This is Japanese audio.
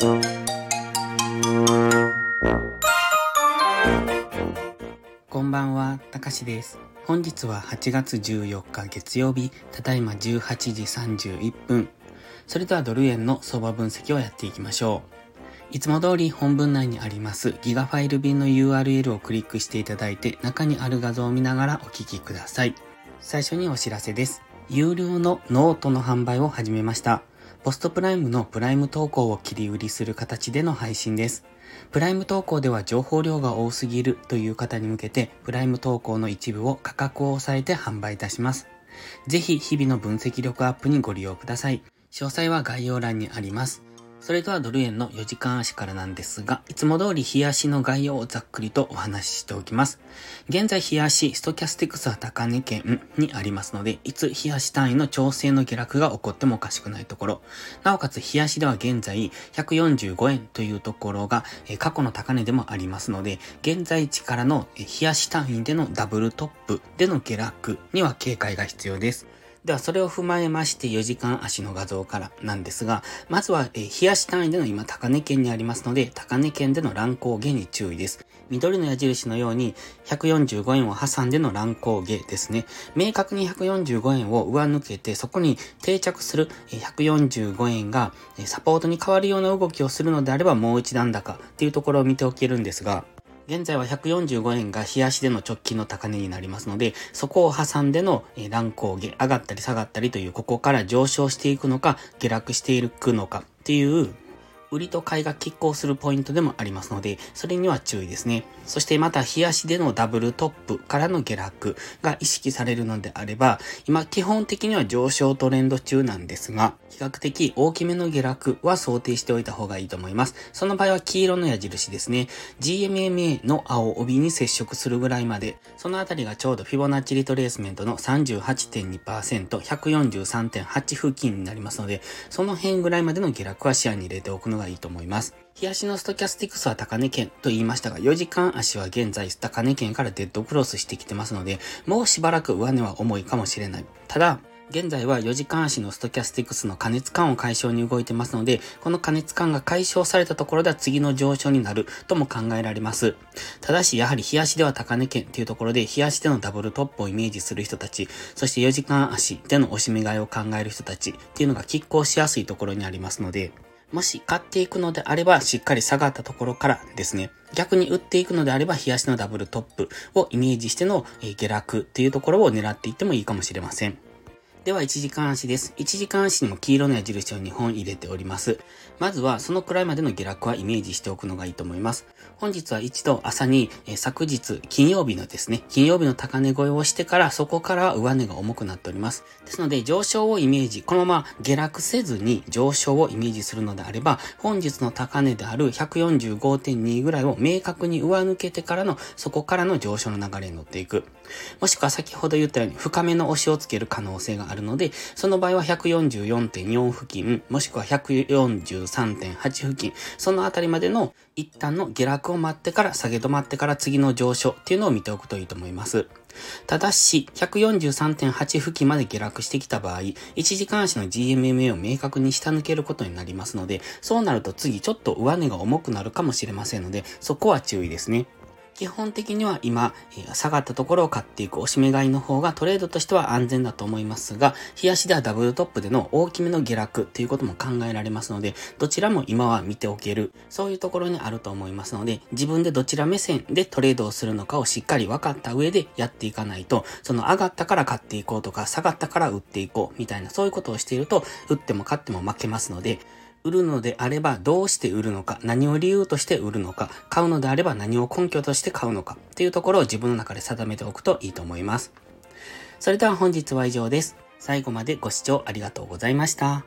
こんばんは、たかしです。本日は8月14日月曜日、ただいま18時31分。それではドル円の相場分析をやっていきましょう。いつも通り本文内にありますギガファイル便の URL をクリックしていただいて中にある画像を見ながらお聞きください。最初にお知らせです。有料のノートの販売を始めました。ポストプライムのプライム投稿を切り売りする形での配信です。プライム投稿では情報量が多すぎるという方に向けて、プライム投稿の一部を価格を抑えて販売いたします。ぜひ日々の分析力アップにご利用ください。詳細は概要欄にあります。それではドル円の4時間足からなんですが、いつも通り日足の概要をざっくりとお話ししておきます。現在日足、ストキャスティクスは高値圏にありますので、いつ日足単位の調整の下落が起こってもおかしくないところ。なおかつ日足では現在145円というところが過去の高値でもありますので、現在地からのえー日足単位でのダブルトップでの下落には警戒が必要です。では、それを踏まえまして4時間足の画像からなんですが、まずは、えー、冷やし単位での今、高値圏にありますので、高値圏での乱高下に注意です。緑の矢印のように、145円を挟んでの乱高下ですね。明確に145円を上抜けて、そこに定着する145円がサポートに変わるような動きをするのであれば、もう一段高っていうところを見ておけるんですが、現在は145円が冷やしでの直近の高値になりますので、そこを挟んでの乱高下、上がったり下がったりという、ここから上昇していくのか、下落していくのかっていう、売りと買いが拮抗するポイントでもありますので、それには注意ですね。そしてまた、日足でのダブルトップからの下落が意識されるのであれば、今基本的には上昇トレンド中なんですが、比較的大きめの下落は想定しておいた方がいいと思います。その場合は黄色の矢印ですね。GMMA の青帯に接触するぐらいまで、そのあたりがちょうどフィボナッチリトレースメントの38.2%、143.8付近になりますので、その辺ぐらいまでの下落は視野に入れておくのがいいと思います。日足のストキャスティクスは高値圏と言いましたが、4時間足は現在高値圏からデッドクロスしてきてますので、もうしばらく上値は重いかもしれない。ただ、現在は4時間足のストキャスティクスの加熱感を解消に動いてますので、この加熱感が解消されたところでは次の上昇になるとも考えられます。ただし、やはり日足では高値圏っていうところで、日足でのダブルトップをイメージする人たち、そして4時間足での押し目買いを考える人たちっていうのが拮抗しやすいところにありますので、もし買っていくのであれば、しっかり下がったところからですね。逆に売っていくのであれば、冷やしのダブルトップをイメージしての下落っていうところを狙っていってもいいかもしれません。では、1時間足です。1時間足にも黄色の矢印を2本入れております。まずは、そのくらいまでの下落はイメージしておくのがいいと思います。本日は一度朝に、え昨日、金曜日のですね、金曜日の高値越えをしてから、そこからは上値が重くなっております。ですので、上昇をイメージ、このまま下落せずに上昇をイメージするのであれば、本日の高値である145.2ぐらいを明確に上抜けてからの、そこからの上昇の流れに乗っていく。もしくは先ほど言ったように、深めの押しをつける可能性があるので、その場合は144.4付近、もしくは143.8付近、そのあたりまでの一旦の下落を待ってから下げ止まってから次の上昇っていうのを見ておくといいと思います。ただし、143.8付近まで下落してきた場合、1時間足の GMMA を明確に下抜けることになりますので、そうなると次ちょっと上値が重くなるかもしれませんので、そこは注意ですね。基本的には今、え下がったところを買っていく押し目買いの方がトレードとしては安全だと思いますが、日足ではダブルトップでの大きめの下落っていうことも考えられますので、どちらも今は見ておける、そういうところにあると思いますので、自分でどちら目線でトレードをするのかをしっかり分かった上でやっていかないと、その上がったから買っていこうとか、下がったから売っていこうみたいな、そういうことをしていると、売っても買っても負けますので、売るのであればどうして売るのか、何を理由として売るのか、買うのであれば何を根拠として買うのかっていうところを自分の中で定めておくといいと思います。それでは本日は以上です。最後までご視聴ありがとうございました。